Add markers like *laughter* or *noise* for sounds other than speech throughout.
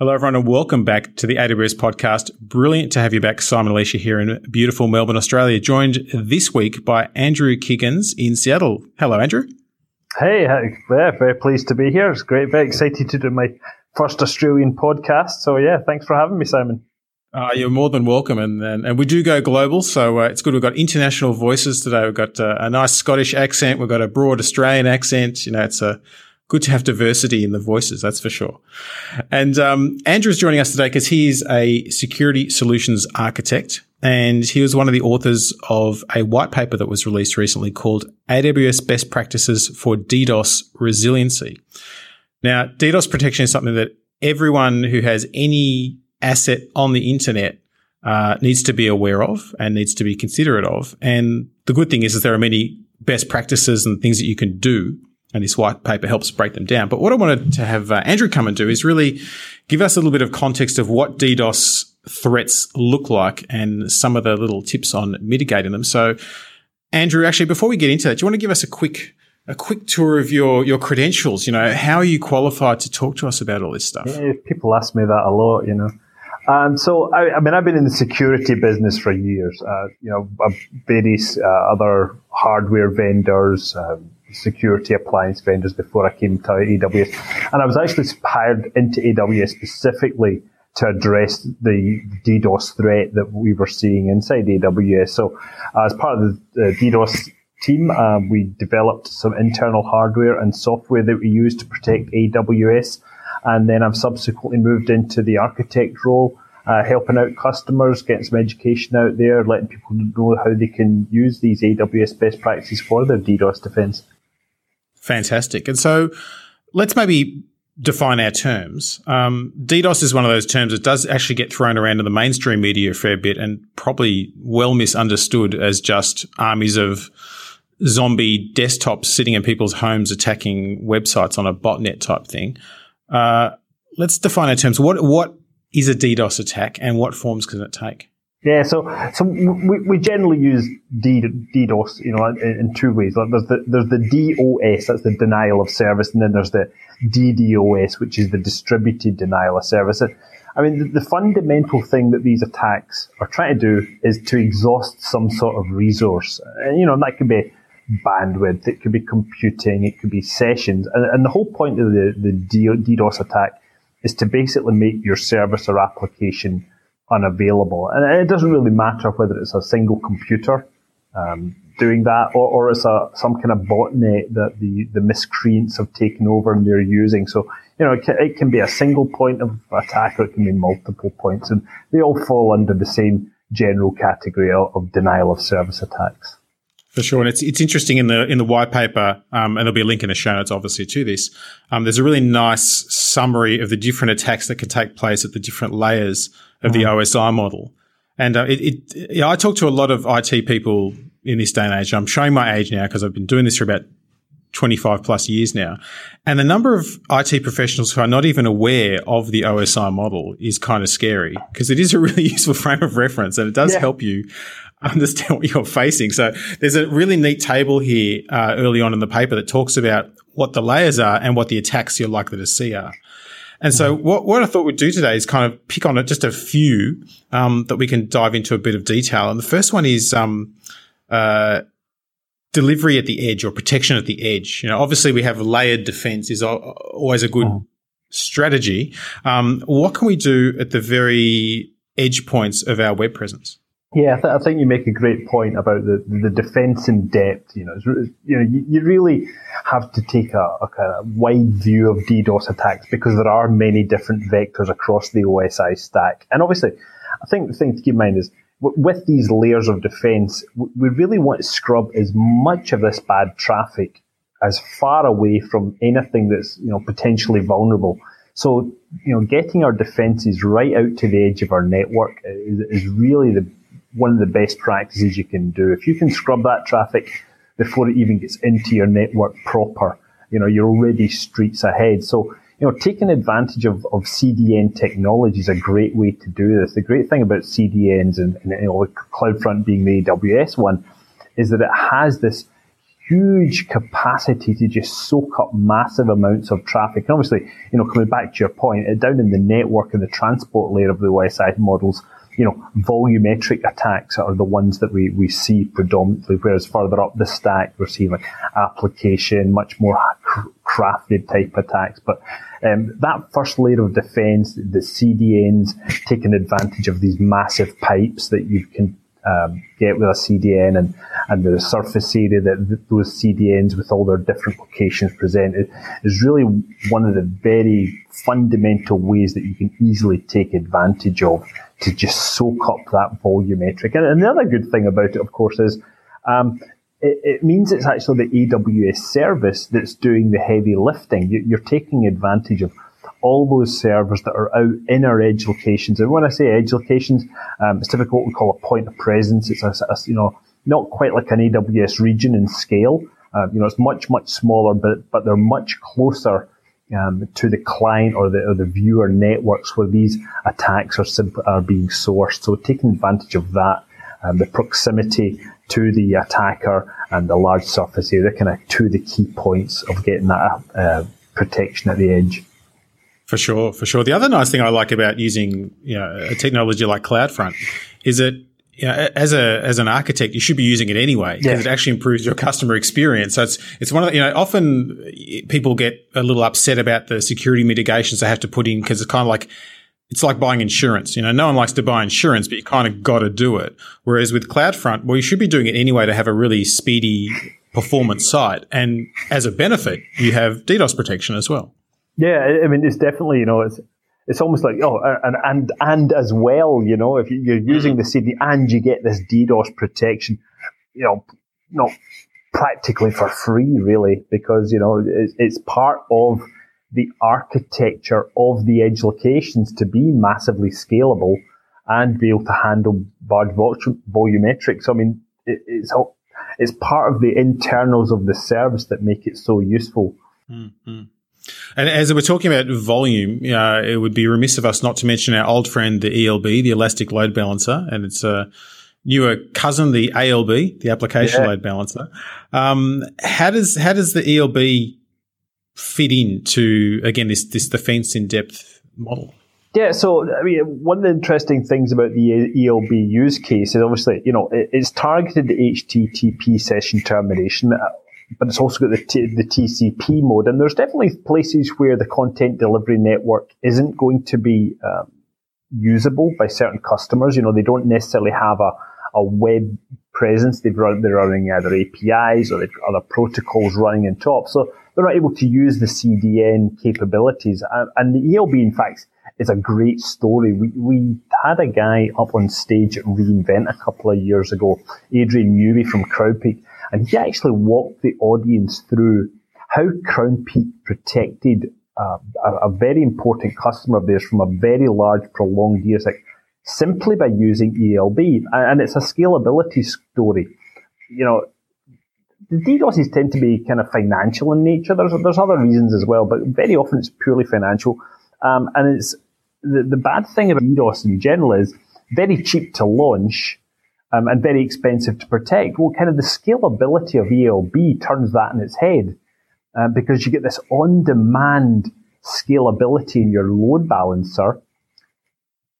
Hello, everyone, and welcome back to the AWS podcast. Brilliant to have you back, Simon Elisha, here in beautiful Melbourne, Australia, joined this week by Andrew Kiggins in Seattle. Hello, Andrew. Hey, yeah, very pleased to be here. It's great, very excited to do my first Australian podcast. So, yeah, thanks for having me, Simon. Uh, you're more than welcome, and and, and we do go global, so uh, it's good. We've got international voices today. We've got uh, a nice Scottish accent. We've got a broad Australian accent. You know, it's a good to have diversity in the voices, that's for sure. And um, Andrew is joining us today because he is a security solutions architect. And he was one of the authors of a white paper that was released recently called AWS Best Practices for DDoS Resiliency. Now, DDoS protection is something that everyone who has any asset on the internet uh, needs to be aware of and needs to be considerate of. And the good thing is, is there are many best practices and things that you can do and this white paper helps break them down. But what I wanted to have uh, Andrew come and do is really give us a little bit of context of what DDoS threats look like and some of the little tips on mitigating them. So, Andrew, actually, before we get into that, do you want to give us a quick a quick tour of your your credentials? You know, how are you qualified to talk to us about all this stuff? Yeah, people ask me that a lot. You know. Um, so, I, I, mean, I've been in the security business for years. Uh, you know, various uh, other hardware vendors, um, security appliance vendors before I came to AWS. And I was actually hired into AWS specifically to address the DDoS threat that we were seeing inside AWS. So uh, as part of the DDoS team, uh, we developed some internal hardware and software that we use to protect AWS. And then I've subsequently moved into the architect role, uh, helping out customers, getting some education out there, letting people know how they can use these AWS best practices for their DDoS defense. Fantastic. And so let's maybe define our terms. Um, DDoS is one of those terms that does actually get thrown around in the mainstream media a fair bit and probably well misunderstood as just armies of zombie desktops sitting in people's homes attacking websites on a botnet type thing. Uh, let's define our terms. What what is a DDoS attack and what forms can it take? Yeah, so so we, we generally use D, DDoS, you know, in, in two ways. Like there's the there's the DOS, that's the denial of service, and then there's the DDoS, which is the distributed denial of service. I mean, the, the fundamental thing that these attacks are trying to do is to exhaust some sort of resource, and you know that could be bandwidth, it could be computing, it could be sessions, and, and the whole point of the the DDoS attack is to basically make your service or application unavailable. And it doesn't really matter whether it's a single computer um, doing that or, or it's a some kind of botnet that the, the miscreants have taken over and they're using. So, you know, it can, it can be a single point of attack or it can be multiple points. And they all fall under the same general category of, denial of service attacks. For sure, and it's it's interesting in the in the white paper, um, and there'll be a link in the show notes, obviously, to this. Um, there's a really nice summary of the different attacks that can take place at the different layers of the mm-hmm. OSI model. And uh, it, it know, I talk to a lot of IT people in this day and age. I'm showing my age now because I've been doing this for about 25 plus years now. And the number of IT professionals who are not even aware of the OSI model is kind of scary because it is a really *laughs* useful frame of reference and it does yeah. help you understand what you're facing. So there's a really neat table here uh, early on in the paper that talks about what the layers are and what the attacks you're likely to see are. And so mm-hmm. what, what I thought we'd do today is kind of pick on it just a few um, that we can dive into a bit of detail. And the first one is um, uh, delivery at the edge or protection at the edge. You know, obviously we have layered defense is always a good mm. strategy. Um, what can we do at the very edge points of our web presence? Yeah, I, th- I, think you make a great point about the, the defense in depth. You know, you know, you, you really have to take a, a, kind of wide view of DDoS attacks because there are many different vectors across the OSI stack. And obviously, I think the thing to keep in mind is w- with these layers of defense, w- we really want to scrub as much of this bad traffic as far away from anything that's you know potentially vulnerable. So, you know, getting our defenses right out to the edge of our network is, is really the one of the best practices you can do. If you can scrub that traffic before it even gets into your network proper, you know, you're already streets ahead. So, you know, taking advantage of, of CDN technology is a great way to do this. The great thing about CDNs and, and you know, CloudFront being the AWS one is that it has this huge capacity to just soak up massive amounts of traffic. And obviously, you know, coming back to your point, down in the network and the transport layer of the OSI models, you know, volumetric attacks are the ones that we, we see predominantly, whereas further up the stack, we're seeing like application, much more crafted type attacks. But um, that first layer of defense, the CDNs taking advantage of these massive pipes that you can um, get with a CDN and, and the surface area that those CDNs with all their different locations presented is really one of the very fundamental ways that you can easily take advantage of to just soak up that volumetric. And, and the other good thing about it, of course, is um, it, it, means it's actually the AWS service that's doing the heavy lifting. You, are taking advantage of all those servers that are out in our edge locations. And when I say edge locations, um, it's typically what we call a point of presence. It's a, a, you know not quite like an AWS region in scale. Uh, you know, it's much much smaller, but but they're much closer um, to the client or the or the viewer networks where these attacks are simp- are being sourced. So taking advantage of that, um, the proximity to the attacker and the large surface area, kind of two of the key points of getting that uh, protection at the edge. For sure, for sure. The other nice thing I like about using you know, a technology like CloudFront is that you know, as a as an architect, you should be using it anyway because yeah. it actually improves your customer experience. So it's it's one of the, you know often people get a little upset about the security mitigations they have to put in because it's kind of like it's like buying insurance. You know, no one likes to buy insurance, but you kind of got to do it. Whereas with CloudFront, well, you should be doing it anyway to have a really speedy performance site, and as a benefit, you have DDoS protection as well. Yeah, I mean, it's definitely you know it's it's almost like oh, and and and as well, you know, if you're using the CDN you get this DDoS protection, you know, not practically for free, really, because you know it's it's part of the architecture of the edge locations to be massively scalable and be able to handle large volumetrics. So, I mean, it, it's it's part of the internals of the service that make it so useful. Mm-hmm. And as we're talking about volume, uh, it would be remiss of us not to mention our old friend, the ELB, the Elastic Load Balancer, and its a newer cousin, the ALB, the Application yeah. Load Balancer. Um, how does how does the ELB fit into again this this defense in depth model? Yeah, so I mean, one of the interesting things about the ELB use case is obviously, you know, it's targeted HTTP session termination but it's also got the, T- the TCP mode. And there's definitely places where the content delivery network isn't going to be um, usable by certain customers. You know, they don't necessarily have a, a web presence. They've run, they're running either APIs or other protocols running on top. So they're not able to use the CDN capabilities. And, and the ELB, in fact, is a great story. We, we had a guy up on stage at reInvent a couple of years ago, Adrian Newby from Crownpeak, and he actually walked the audience through how Crownpeak protected uh, a, a, very important customer of theirs from a very large prolonged DSX simply by using ELB. And it's a scalability story. You know, the DDoSes tend to be kind of financial in nature. There's, there's other reasons as well, but very often it's purely financial. Um, and it's the, the bad thing about DDoS in general is very cheap to launch um, and very expensive to protect. Well, kind of the scalability of ELB turns that in its head uh, because you get this on-demand scalability in your load balancer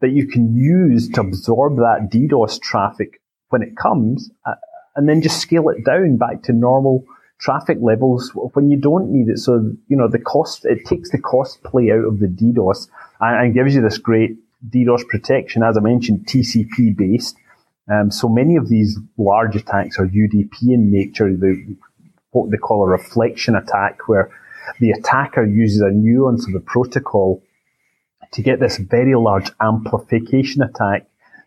that you can use to absorb that DDoS traffic when it comes uh, and then just scale it down back to normal traffic levels when you don't need it. So, you know, the cost, it takes the cost play out of the DDoS and, and gives you this great DDoS protection, as I mentioned, TCP based. Um, so many of these large attacks are UDP in nature, the, what they call a reflection attack, where the attacker uses a nuance of the protocol to get this very large amplification attack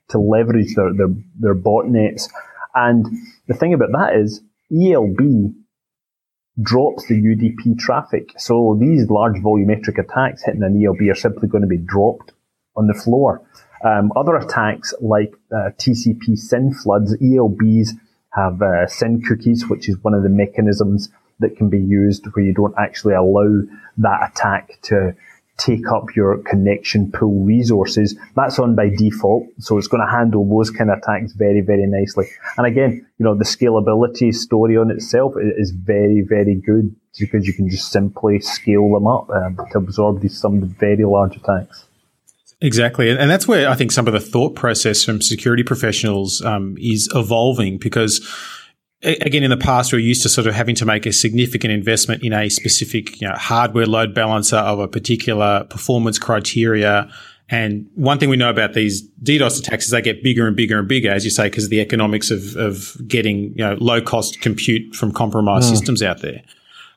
to leverage their, their, their botnets. And the thing about that is ELB drops the UDP traffic. So these large volumetric attacks hitting an ELB are simply going to be dropped on the floor. Um, other attacks like uh, TCP SYN floods, ELBs have uh, SYN cookies, which is one of the mechanisms that can be used where you don't actually allow that attack to take up your connection pool resources. That's on by default. So it's going to handle those kind of attacks very, very nicely. And again, you know, the scalability story on itself is very, very good because you can just simply scale them up um, to absorb these some very large attacks. Exactly. And that's where I think some of the thought process from security professionals um, is evolving because again, in the past, we're used to sort of having to make a significant investment in a specific you know, hardware load balancer of a particular performance criteria. And one thing we know about these DDoS attacks is they get bigger and bigger and bigger, as you say, because of the economics of, of getting you know, low cost compute from compromised mm. systems out there.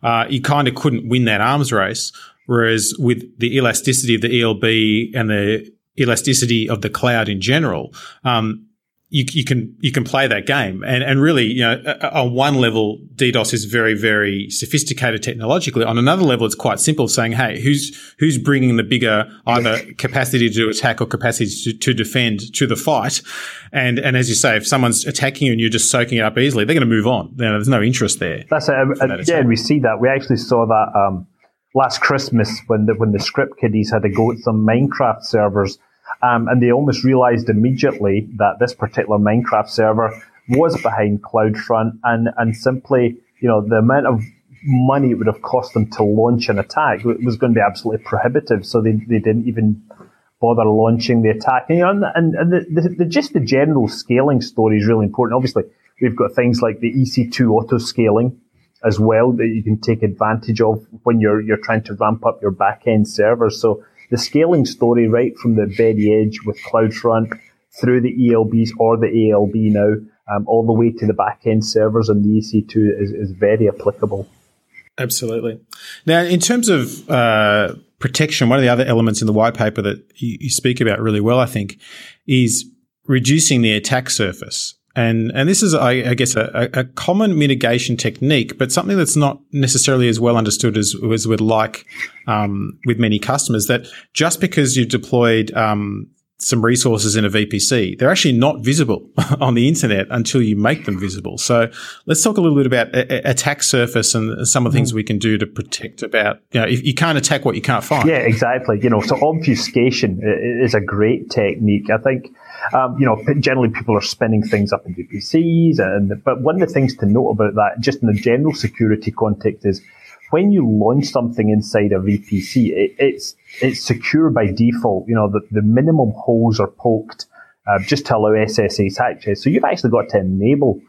Uh, you kind of couldn't win that arms race. Whereas with the elasticity of the ELB and the elasticity of the cloud in general, um, you, you, can you can play that game, and and really, you know, on one level, DDoS is very very sophisticated technologically. On another level, it's quite simple, saying, hey, who's who's bringing the bigger either capacity to attack or capacity to, to defend to the fight, and and as you say, if someone's attacking you and you're just soaking it up easily, they're going to move on. You know, there's no interest there. That's it. that yeah, we see that. We actually saw that um, last Christmas when the when the script kiddies had to go at some Minecraft servers um, and they almost realized immediately that this particular Minecraft server was behind CloudFront and, and simply, you know, the amount of money it would have cost them to launch an attack was going to be absolutely prohibitive. So they, they didn't even bother launching the attack. And, you know, and, and the, the, the, just the general scaling story is really important. Obviously, we've got things like the EC2 auto scaling as well that you can take advantage of when you're, you're trying to ramp up your back end servers. So the scaling story right from the very edge with CloudFront through the ELBs or the ALB now, um, all the way to the backend servers and the EC2 is, is very applicable. Absolutely. Now, in terms of uh, protection, one of the other elements in the white paper that you, you speak about really well, I think, is reducing the attack surface. And and this is, I, I guess, a, a, common mitigation technique, but something that's not necessarily as well understood as, as we'd like um, with many customers. That just because you've deployed um, some resources in a VPC, they're actually not visible *laughs* on the internet until you make them visible. So let's talk a little bit about a- attack surface and some of the things mm. we can do to protect about, you know, if you can't attack what you can't find. Yeah, exactly. You know, so obfuscation is a great technique. I think, um, you know, generally people are spinning things up in VPCs and, but one of the things to note about that, just in the general security context is when you launch something inside a VPC, it, it's it's secure by default. You know, the, the minimum holes are poked uh, just to allow SSH access. So you've actually got to enable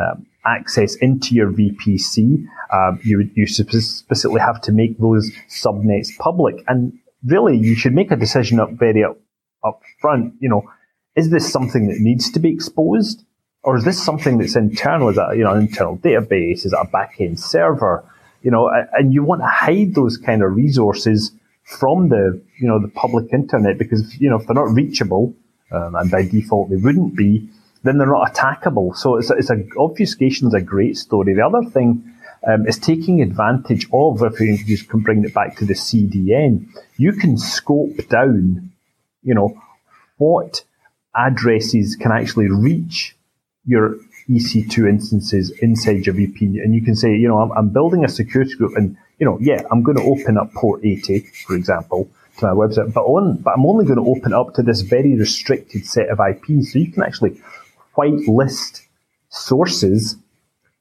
um, access into your VPC. Um, you you specifically have to make those subnets public, and really you should make a decision up very up, up front. You know, is this something that needs to be exposed? Or is this something that's internal? Is that you know an internal database? Is it a backend server? you know, and you want to hide those kind of resources from the, you know, the public internet because, you know, if they're not reachable, um, and by default they wouldn't be, then they're not attackable. So it's a, it's a obfuscation is a great story. The other thing um, is taking advantage of, if you just can bring it back to the CDN, you can scope down, you know, what addresses can actually reach your EC2 instances inside your VP, and you can say, you know, I'm, I'm building a security group, and you know, yeah, I'm going to open up port 80, for example, to my website, but on, but I'm only going to open up to this very restricted set of IPs. So you can actually whitelist sources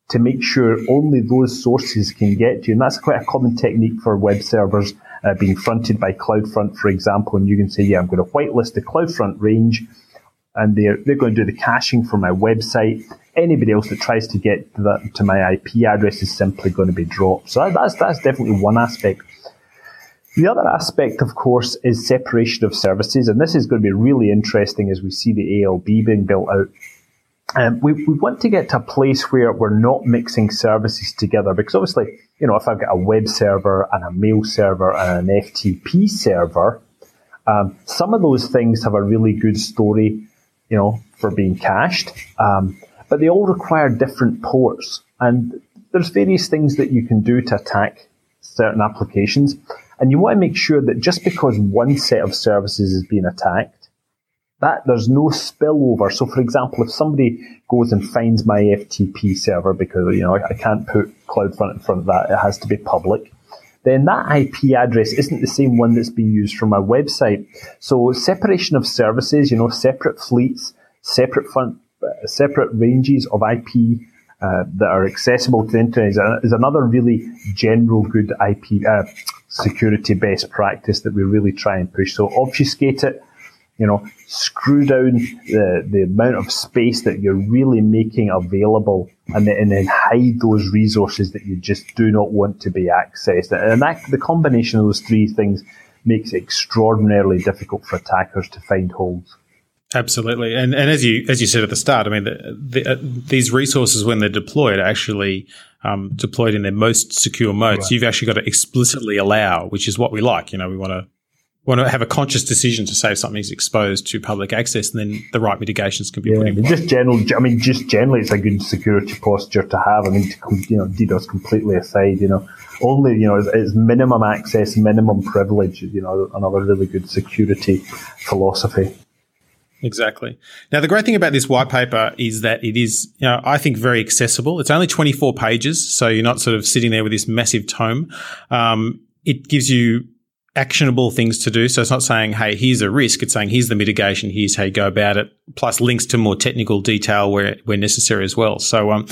to make sure only those sources can get to you. And that's quite a common technique for web servers uh, being fronted by CloudFront, for example. And you can say, yeah, I'm going to whitelist the CloudFront range and they're, they're going to do the caching for my website. Anybody else that tries to get to, that, to my IP address is simply going to be dropped. So that's, that's definitely one aspect. The other aspect, of course, is separation of services, and this is going to be really interesting as we see the ALB being built out. Um, we, we want to get to a place where we're not mixing services together because obviously, you know, if I've got a web server and a mail server and an FTP server, um, some of those things have a really good story you know, for being cached. Um, but they all require different ports. And there's various things that you can do to attack certain applications. And you want to make sure that just because one set of services is being attacked, that there's no spillover. So for example, if somebody goes and finds my FTP server because, you know, I can't put CloudFront in front of that, it has to be public then that IP address isn't the same one that's being used from my website. So separation of services, you know, separate fleets, separate fun, uh, separate ranges of IP uh, that are accessible to the internet is, is another really general good IP uh, security best practice that we really try and push. So obfuscate it, you know, screw down the, the amount of space that you're really making available and then, and then hide those resources that you just do not want to be accessed. And that, the combination of those three things makes it extraordinarily difficult for attackers to find holes. Absolutely, and and as you as you said at the start, I mean, the, the, uh, these resources when they're deployed are actually um, deployed in their most secure mode. Right. You've actually got to explicitly allow, which is what we like. You know, we want to want to have a conscious decision to say if something is exposed to public access, and then the right mitigations can be yeah, put in place. Just general, I mean, just generally, it's a good security posture to have. I mean, to, you know, DDoS completely aside, you know, only you know it's, it's minimum access, minimum privilege. You know, another really good security philosophy. Exactly. Now, the great thing about this white paper is that it is, you know, I think very accessible. It's only 24 pages, so you're not sort of sitting there with this massive tome. Um, it gives you actionable things to do. So it's not saying, hey, here's a risk. It's saying, here's the mitigation. Here's how you go about it. Plus links to more technical detail where, where necessary as well. So, um,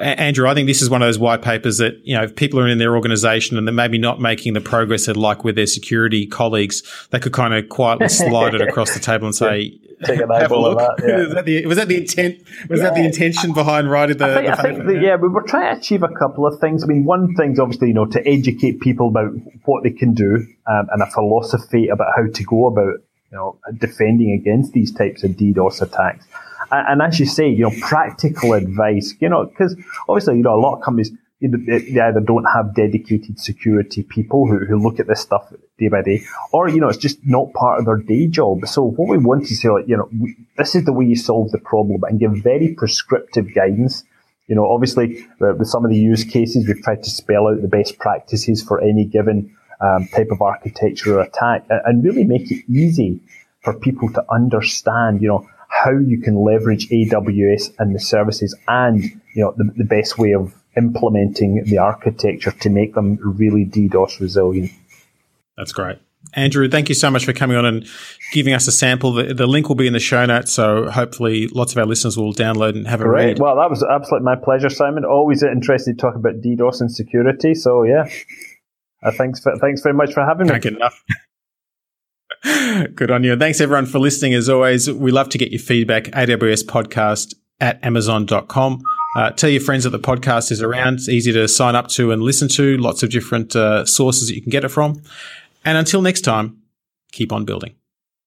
Andrew, I think this is one of those white papers that, you know, if people are in their organization and they're maybe not making the progress they'd like with their security colleagues, they could kind of quietly *laughs* slide it across the table and say, take an eyeball of that. *laughs* Yeah. that the, was that the intent? Was yeah. that the intention behind writing the? I think, the I think the, yeah, we were trying to achieve a couple of things. I mean, one thing's obviously you know to educate people about what they can do um, and a philosophy about how to go about you know defending against these types of DDoS attacks. And, and as you say, you know, practical advice. You know, because obviously you know a lot of companies they either don't have dedicated security people who, who look at this stuff day by day, or you know it's just not part of their day job. So what we want to say, like you know, we, this is the way you solve the problem, and give very prescriptive guidance. You know, obviously with some of the use cases, we've tried to spell out the best practices for any given um, type of architecture or attack, and, and really make it easy for people to understand. You know how you can leverage AWS and the services, and you know the, the best way of implementing the architecture to make them really DDoS resilient. That's great. Andrew, thank you so much for coming on and giving us a sample. The, the, link will be in the show notes, so hopefully lots of our listeners will download and have a Great. read. Well, that was absolutely my pleasure, Simon. Always interested to talk about DDoS and security. So, yeah, uh, thanks for, thanks very much for having me. Can't enough. *laughs* Good on you. And thanks everyone for listening. As always, we love to get your feedback. AWS podcast at amazon.com. Uh, tell your friends that the podcast is around. It's easy to sign up to and listen to. Lots of different uh, sources that you can get it from. And until next time, keep on building.